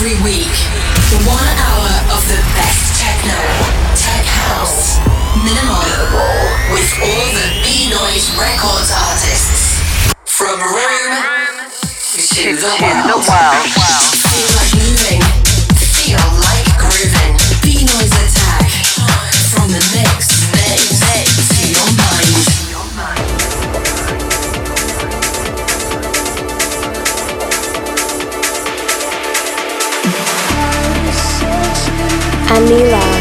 Every week, one hour of the best techno, tech house, minimal, with all the B-Noise Records artists. From Rome to the world. 你来。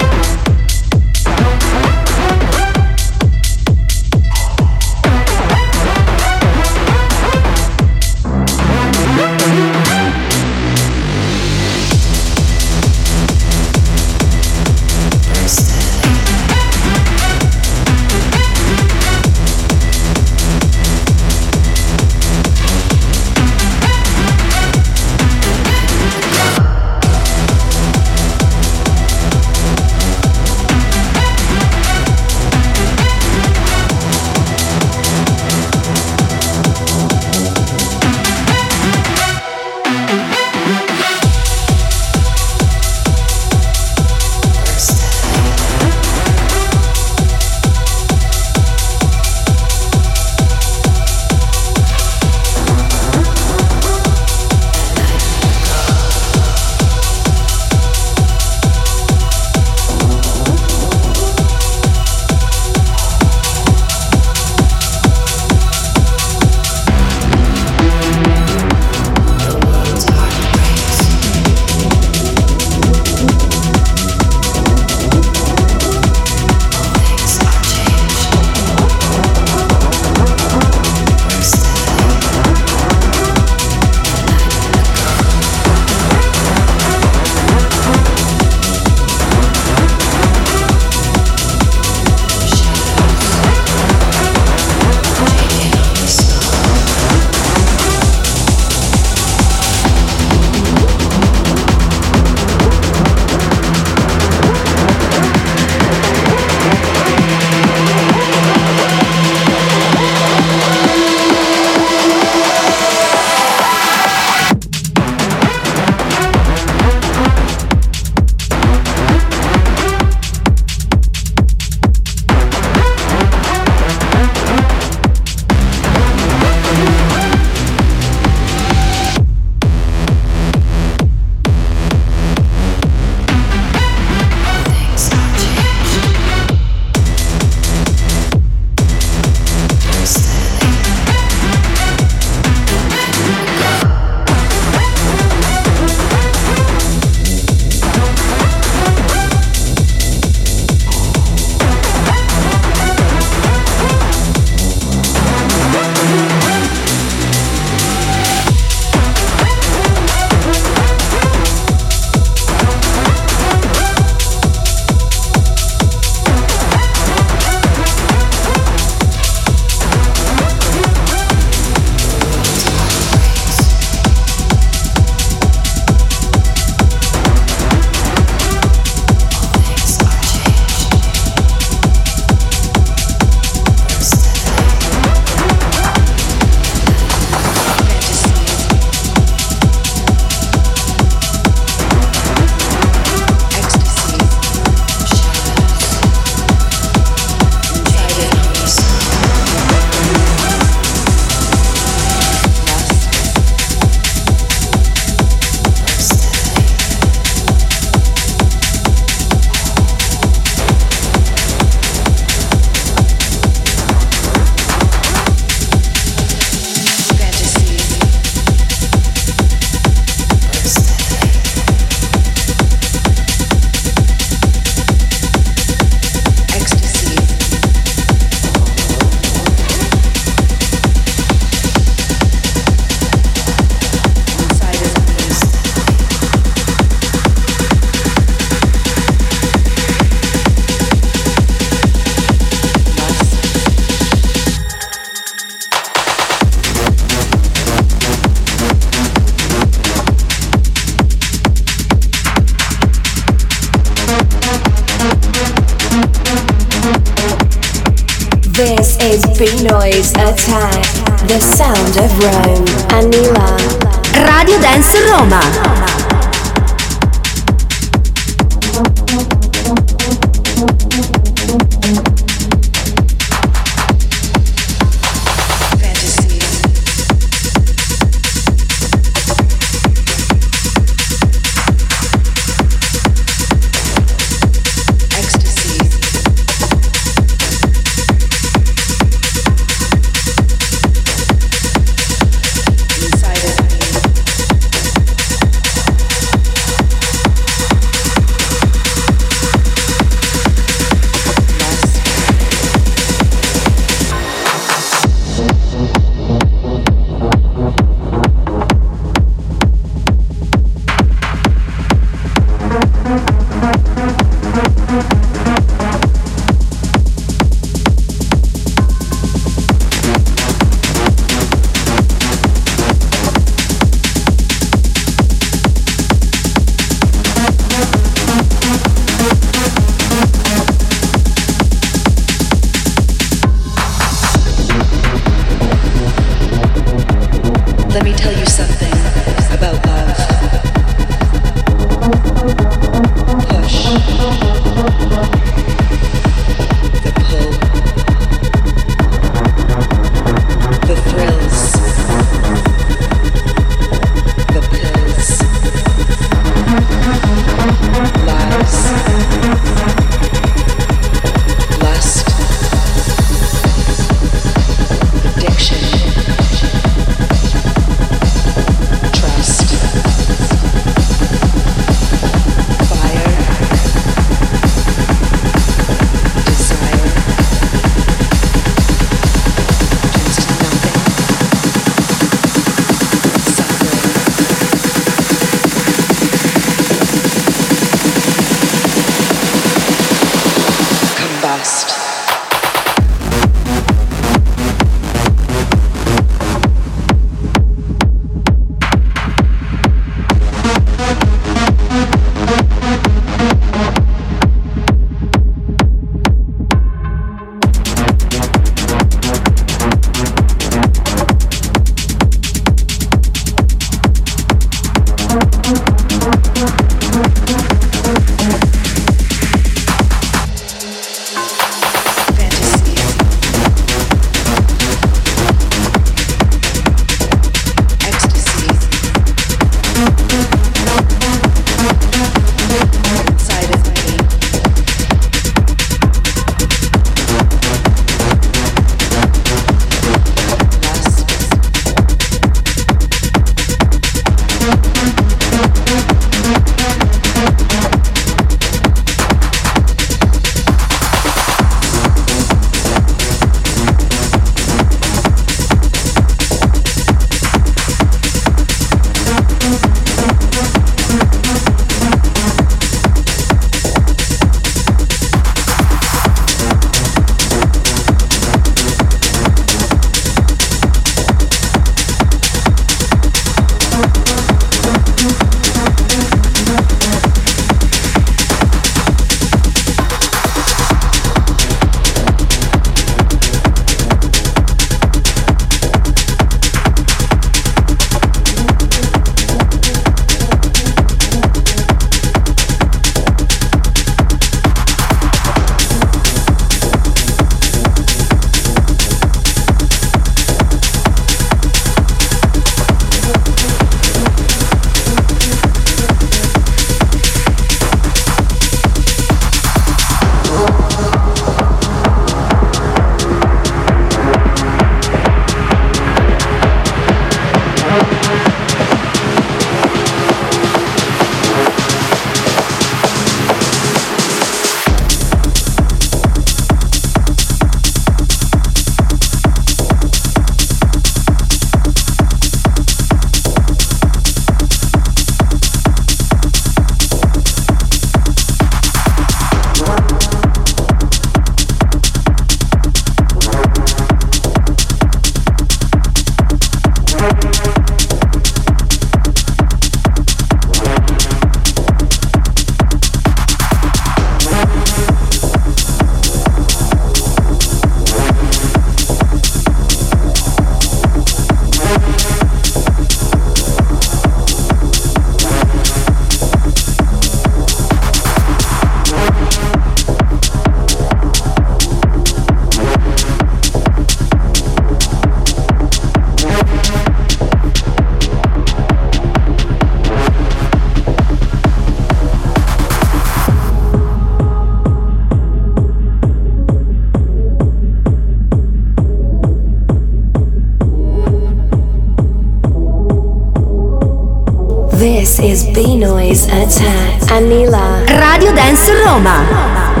Is B-Noise Attack. Anila. Radio Dance Roma.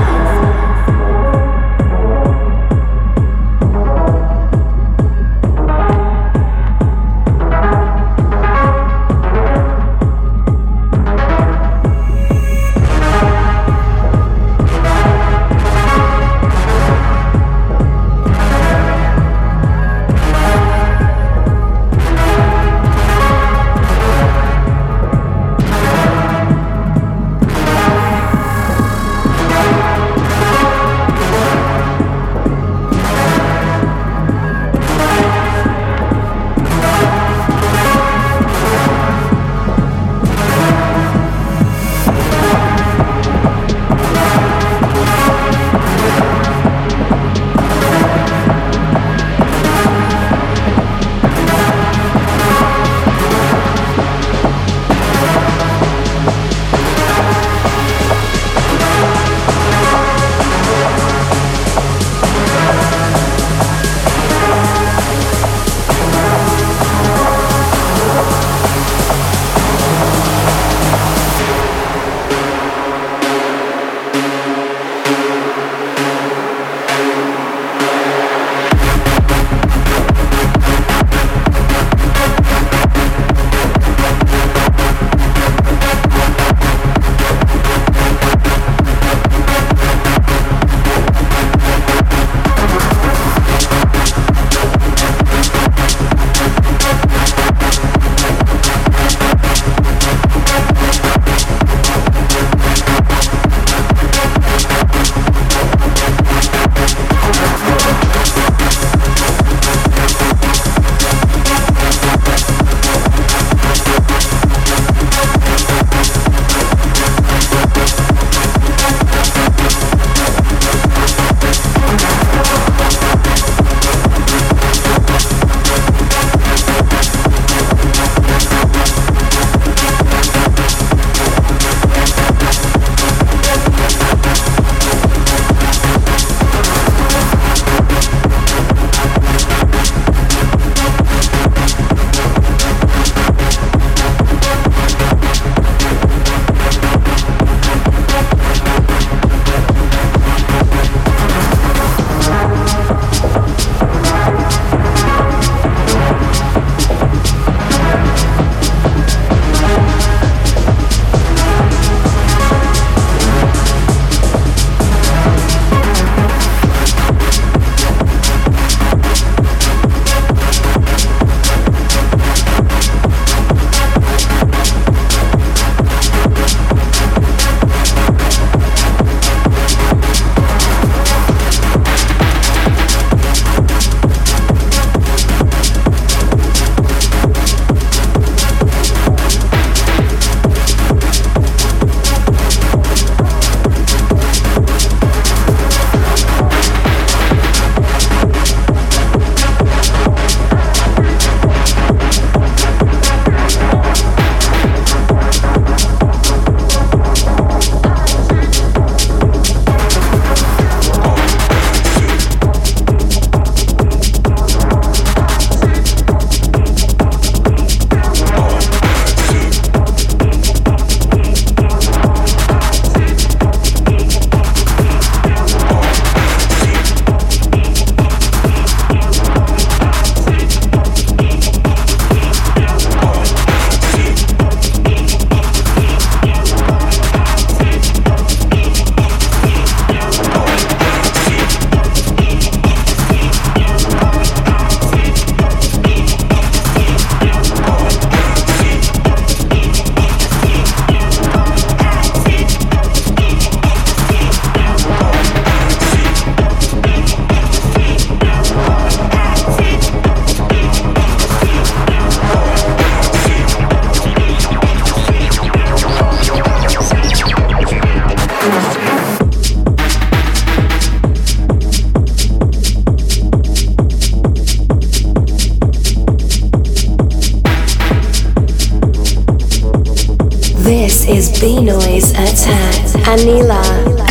is B Noise Attack. Anila.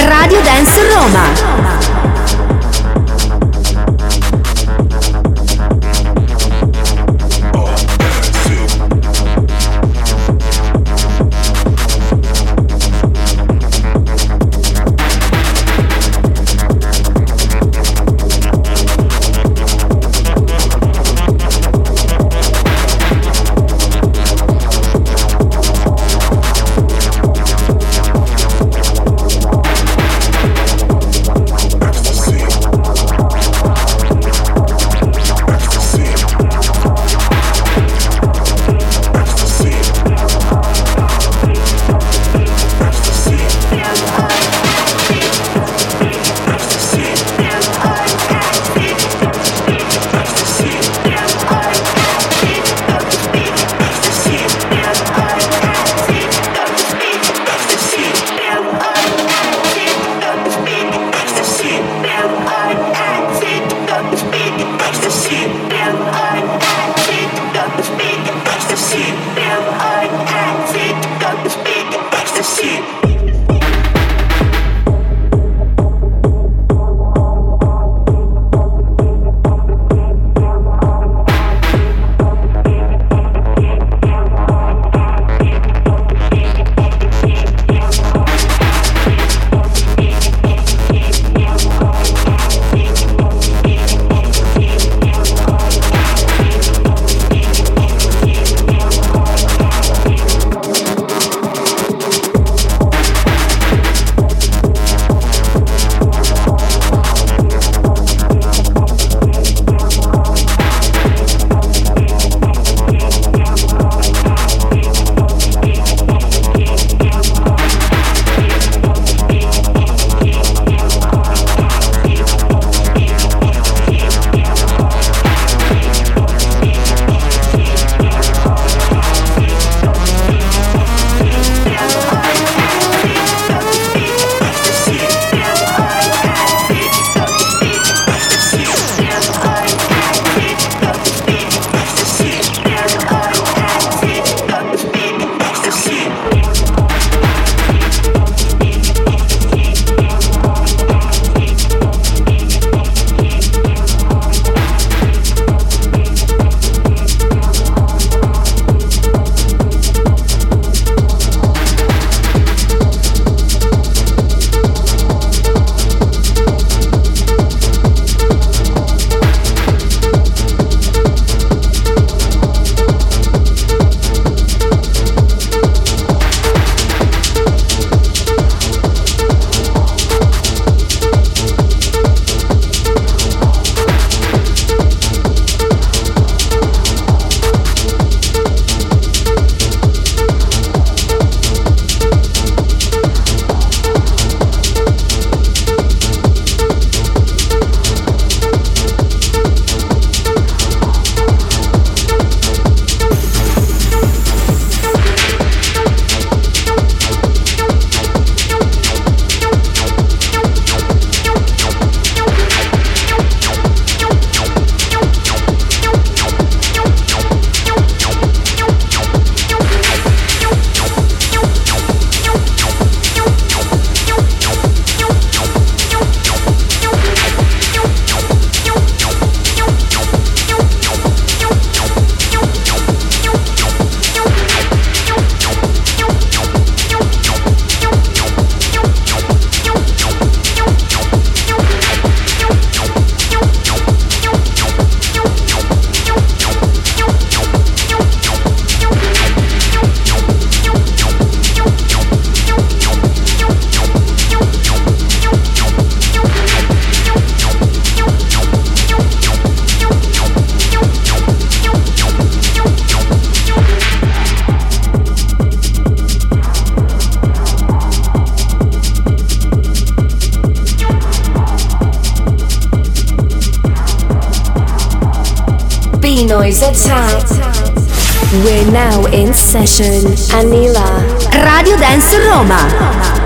Radio Dance Roma. We're now in session. Anila. Radio Dance Roma.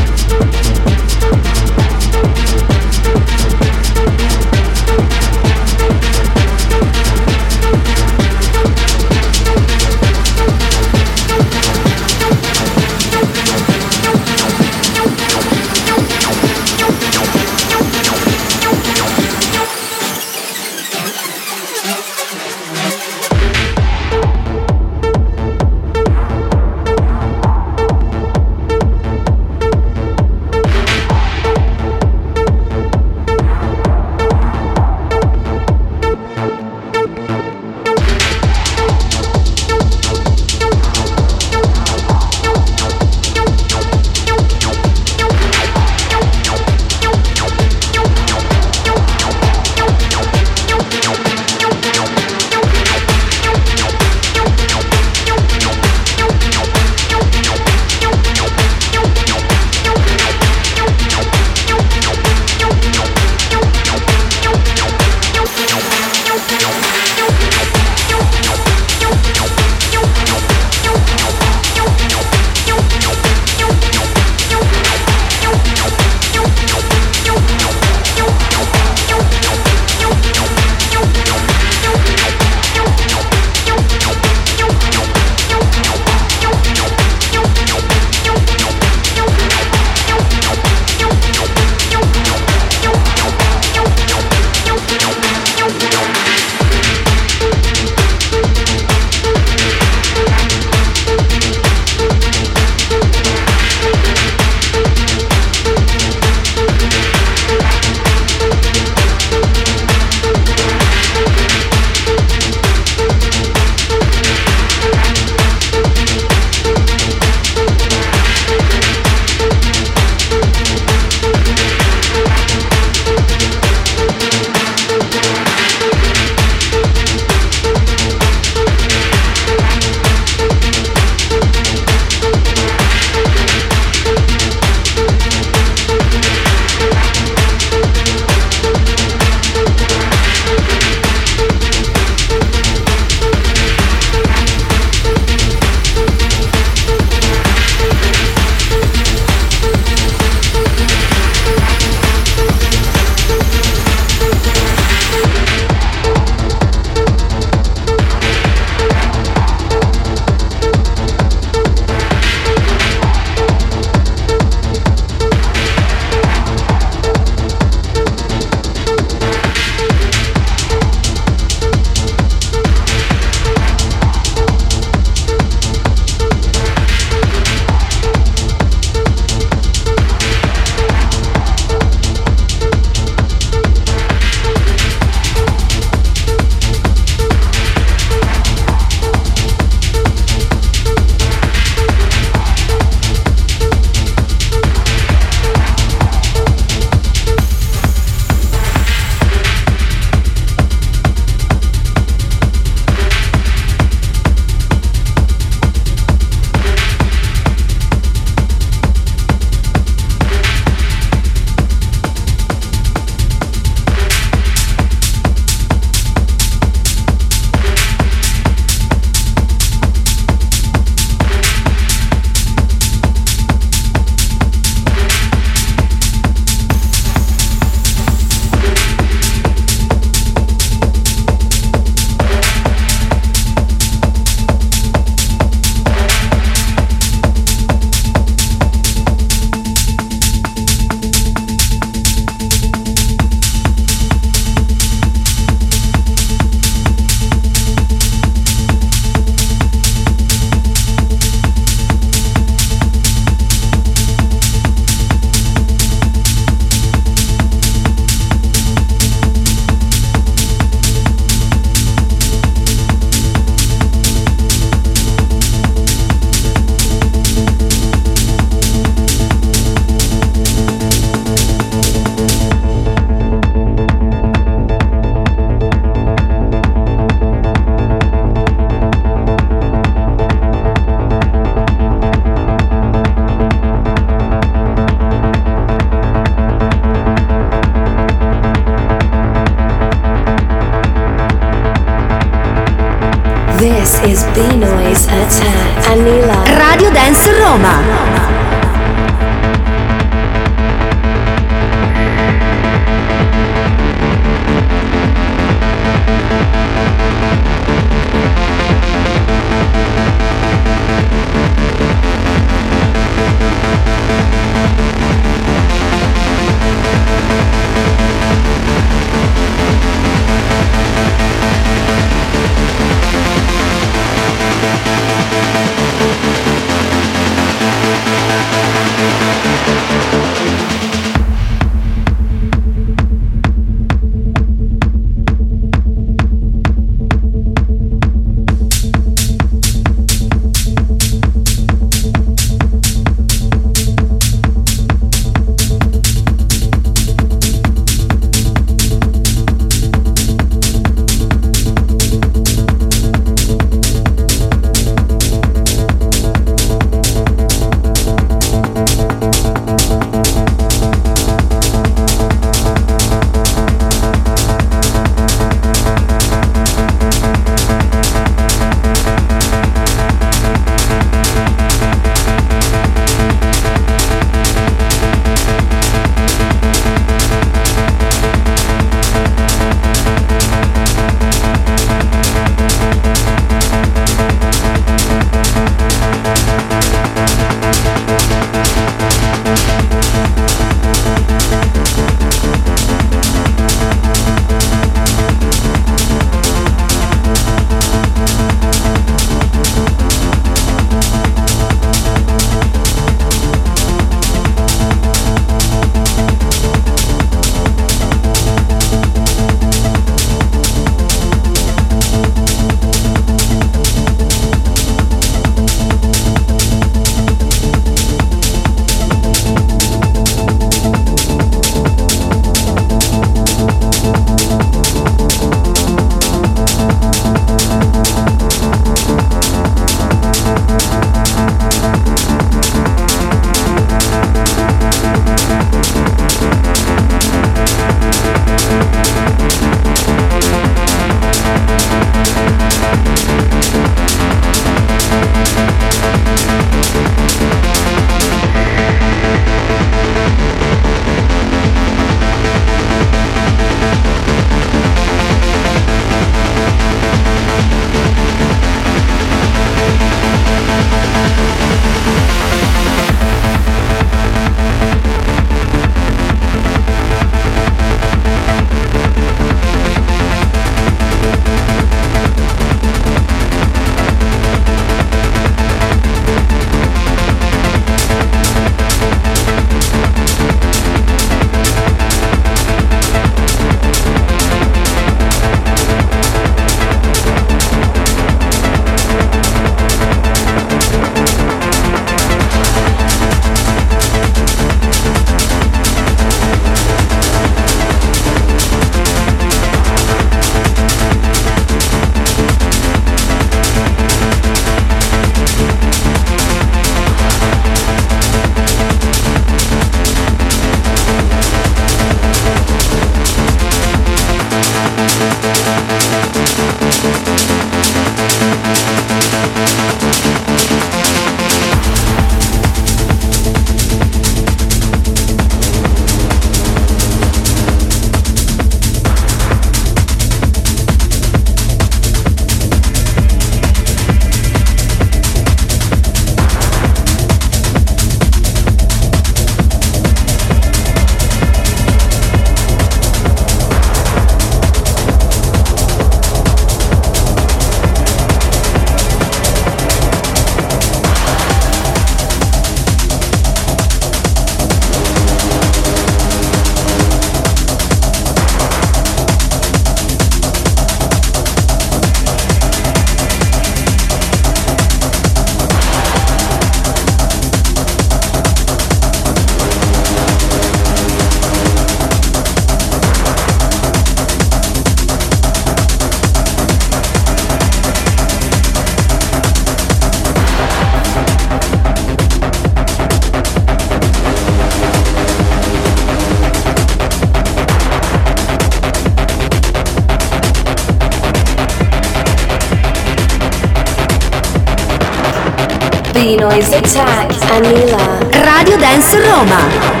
B-Noise Attack, Anila. Radio Dance Roma.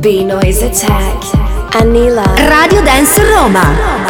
B-Noise Attack. Anila. Radio Dance Roma.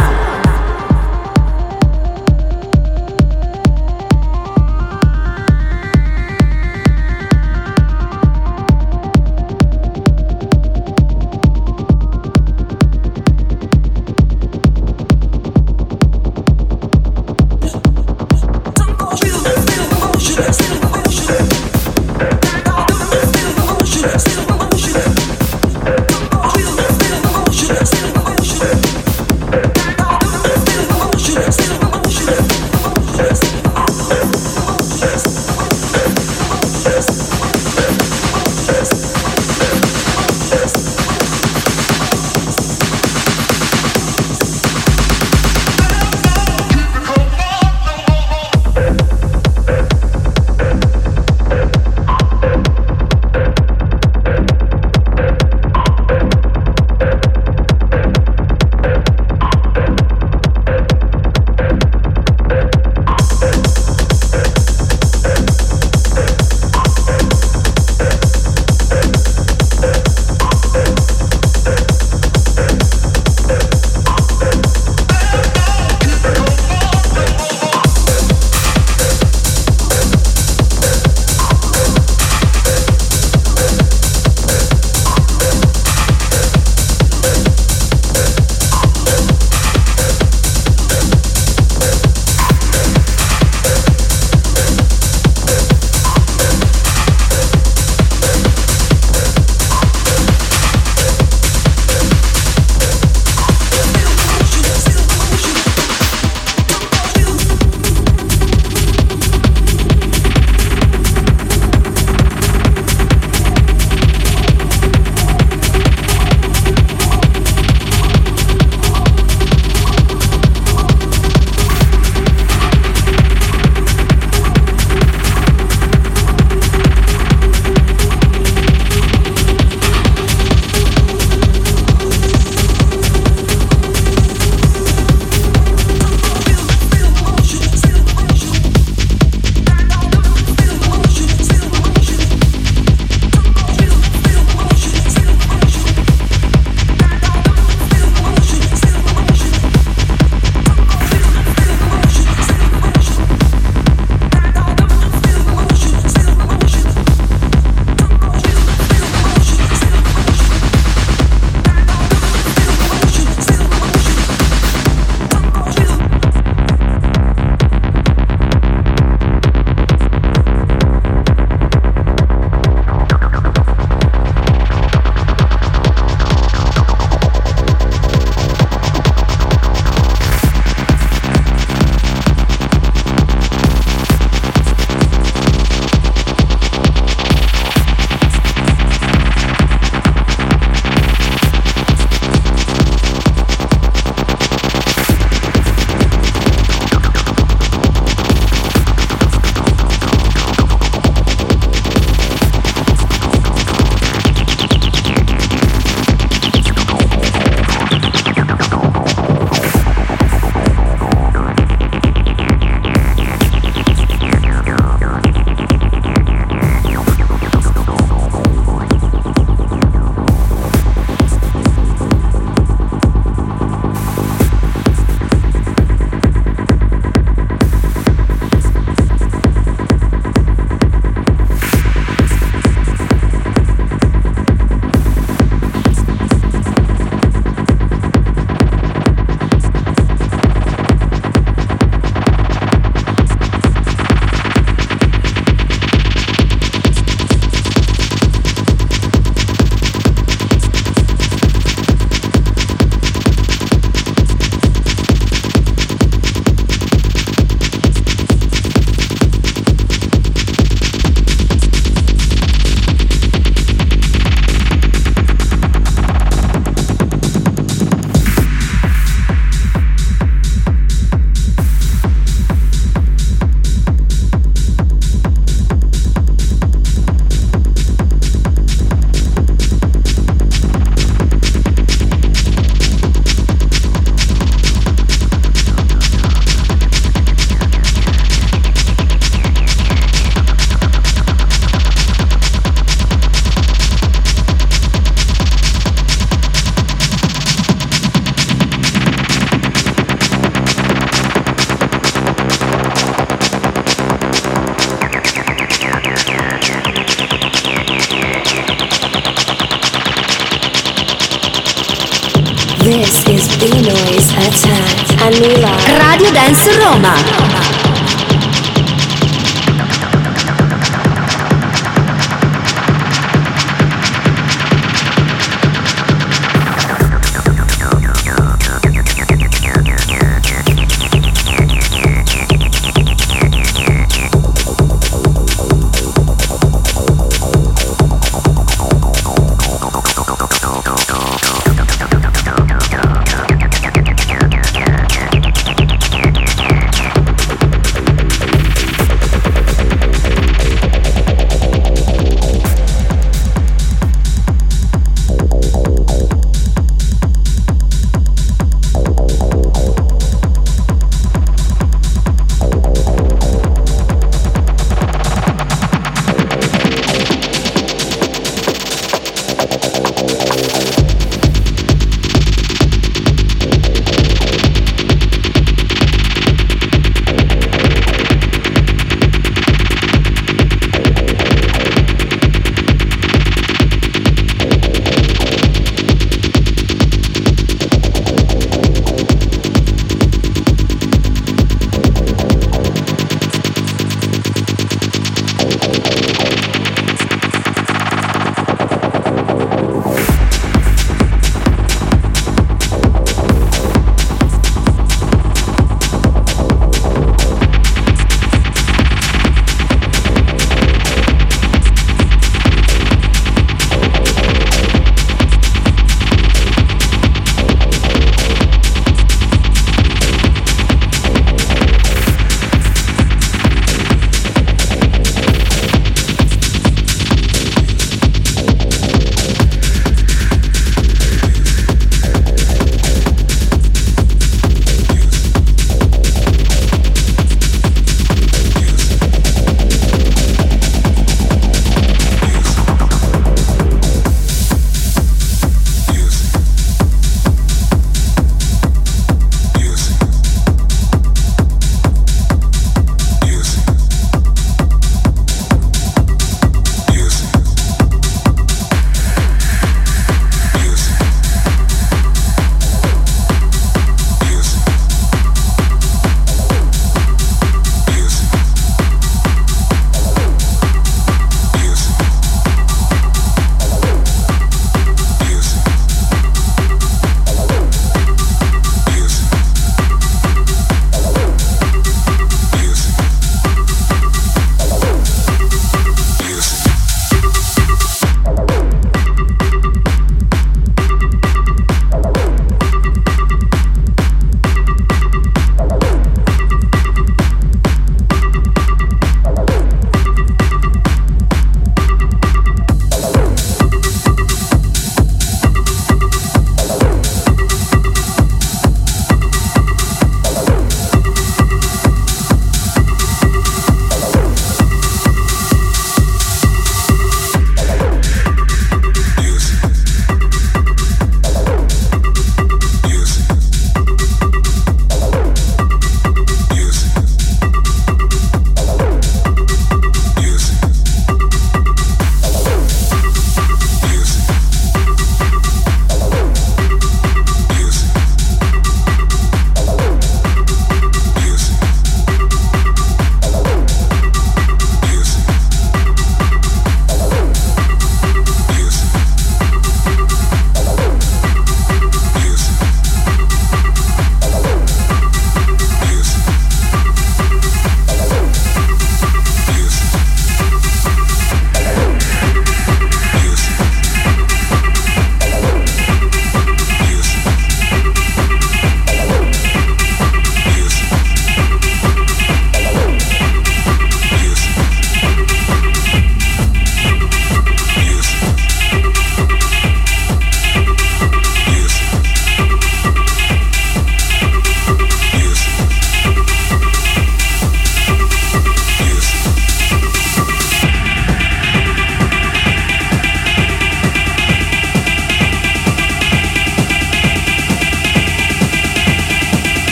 Radio Dance Roma.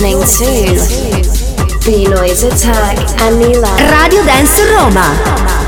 Listening to B-Noise Attack Anila. Radio Dance Roma.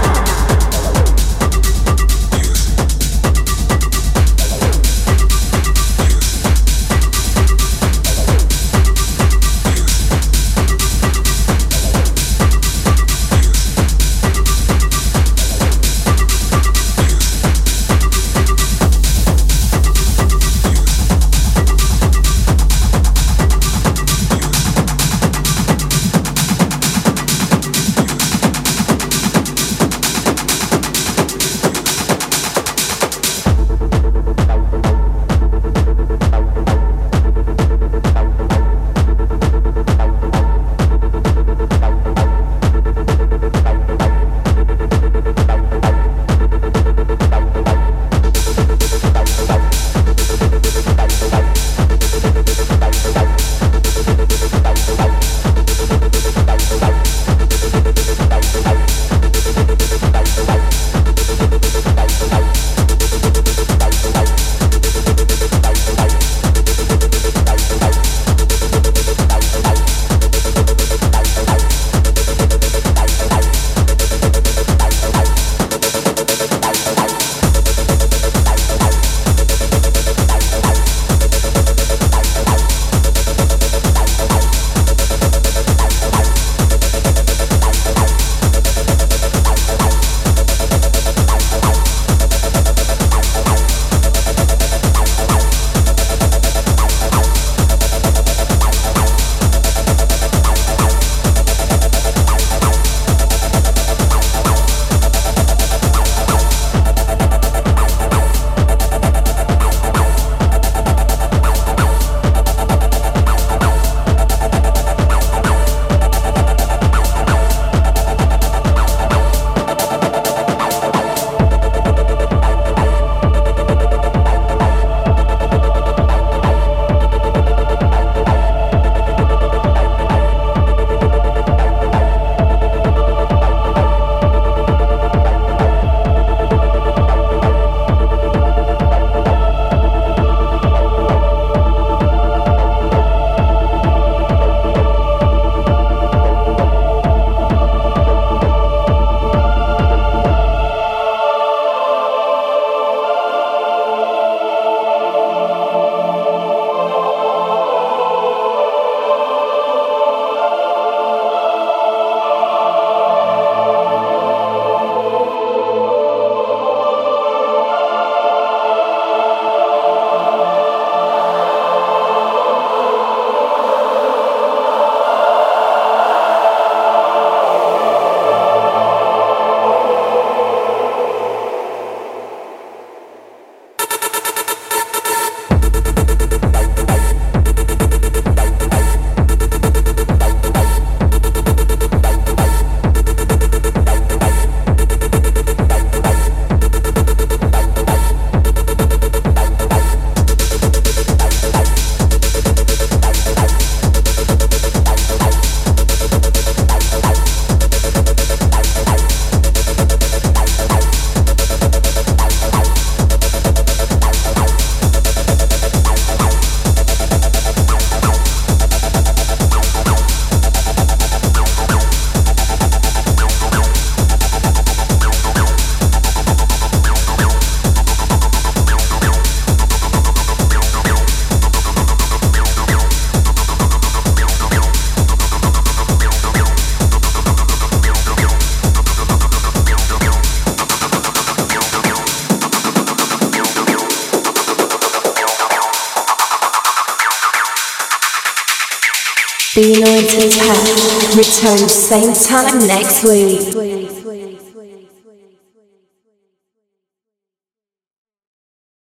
return same time next week.